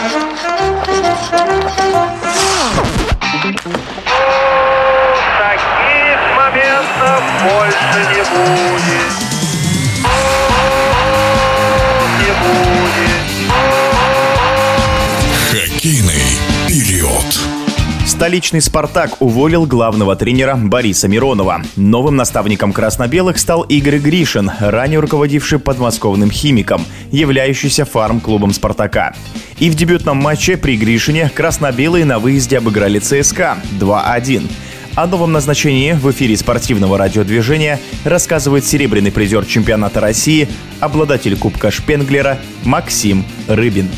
Таких моментов больше не будет. Не будет. Хоккейный период. Столичный «Спартак» уволил главного тренера Бориса Миронова. Новым наставником красно-белых стал Игорь Гришин, ранее руководивший подмосковным «Химиком», являющийся фарм-клубом «Спартака». И в дебютном матче при Гришине красно-белые на выезде обыграли ЦСКА 2-1. О новом назначении в эфире спортивного радиодвижения рассказывает серебряный призер чемпионата России, обладатель Кубка Шпенглера Максим Рыбин.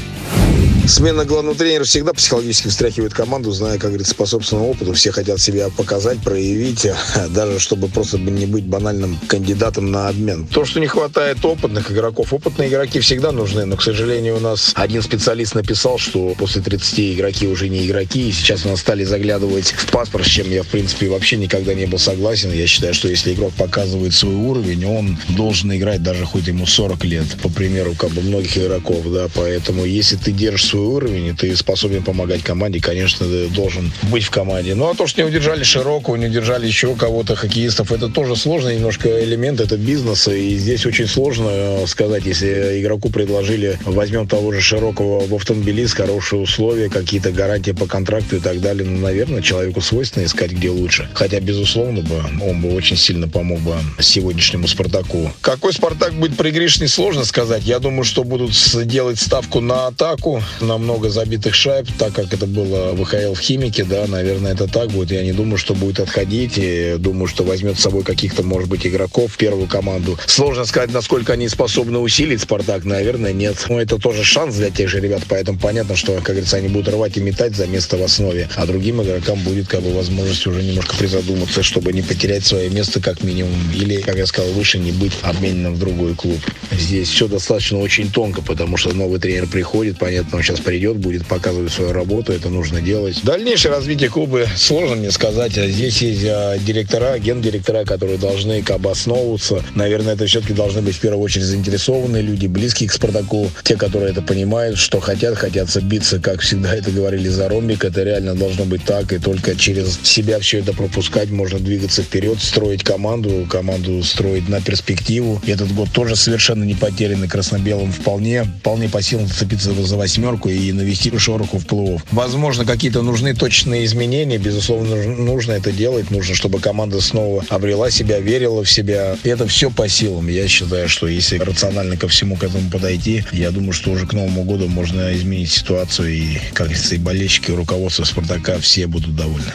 Смена главного тренера всегда психологически встряхивает команду, зная, как говорится, по собственному опыту. Все хотят себя показать, проявить, даже чтобы просто не быть банальным кандидатом на обмен. То, что не хватает опытных игроков. Опытные игроки всегда нужны, но, к сожалению, у нас один специалист написал, что после 30 игроки уже не игроки, и сейчас у нас стали заглядывать в паспорт, с чем я, в принципе, вообще никогда не был согласен. Я считаю, что если игрок показывает свой уровень, он должен играть даже хоть ему 40 лет, по примеру, как бы многих игроков, да, поэтому если ты держишь свой уровень, и ты способен помогать команде, конечно, ты должен быть в команде. Ну, а то, что не удержали Широкого, не удержали еще кого-то, хоккеистов, это тоже сложный немножко элемент, это бизнеса, и здесь очень сложно э, сказать, если игроку предложили, возьмем того же Широкого в автомобилист, хорошие условия, какие-то гарантии по контракту и так далее, ну, наверное, человеку свойственно искать, где лучше. Хотя, безусловно, бы он бы очень сильно помог бы сегодняшнему Спартаку. Какой Спартак будет при Гришне, сложно сказать. Я думаю, что будут делать ставку на атаку, на много забитых шайб, так как это было ВХЛ в Химике, да, наверное, это так будет. Я не думаю, что будет отходить, и думаю, что возьмет с собой каких-то, может быть, игроков в первую команду. Сложно сказать, насколько они способны усилить Спартак, наверное, нет. Но это тоже шанс для тех же ребят, поэтому понятно, что, как говорится, они будут рвать и метать за место в основе, а другим игрокам будет как бы возможность уже немножко призадуматься, чтобы не потерять свое место как минимум, или, как я сказал, выше не быть обмененным в другой клуб. Здесь все достаточно очень тонко, потому что новый тренер приходит, понятно, он сейчас придет, будет показывать свою работу, это нужно делать. Дальнейшее развитие клуба сложно мне сказать. Здесь есть а, директора, гендиректора, которые должны как бы основываться. Наверное, это все-таки должны быть в первую очередь заинтересованные люди, близкие к Спартаку, те, которые это понимают, что хотят, хотят биться, как всегда это говорили за ромбик. Это реально должно быть так, и только через себя все это пропускать можно двигаться вперед, строить команду, команду строить на перспективу. Этот год тоже совершенно не потерянный красно-белым вполне, вполне по силам зацепиться за восьмерку и навести шороху в плей Возможно, какие-то нужны точные изменения, безусловно, нужно это делать, нужно, чтобы команда снова обрела себя, верила в себя. Это все по силам. Я считаю, что если рационально ко всему к этому подойти, я думаю, что уже к Новому году можно изменить ситуацию, и, как говорится, и болельщики, и руководство «Спартака» все будут довольны.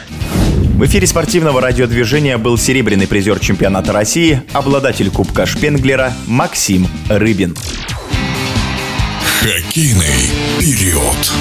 В эфире спортивного радиодвижения был серебряный призер чемпионата России, обладатель Кубка Шпенглера Максим Рыбин. Хоккейный период.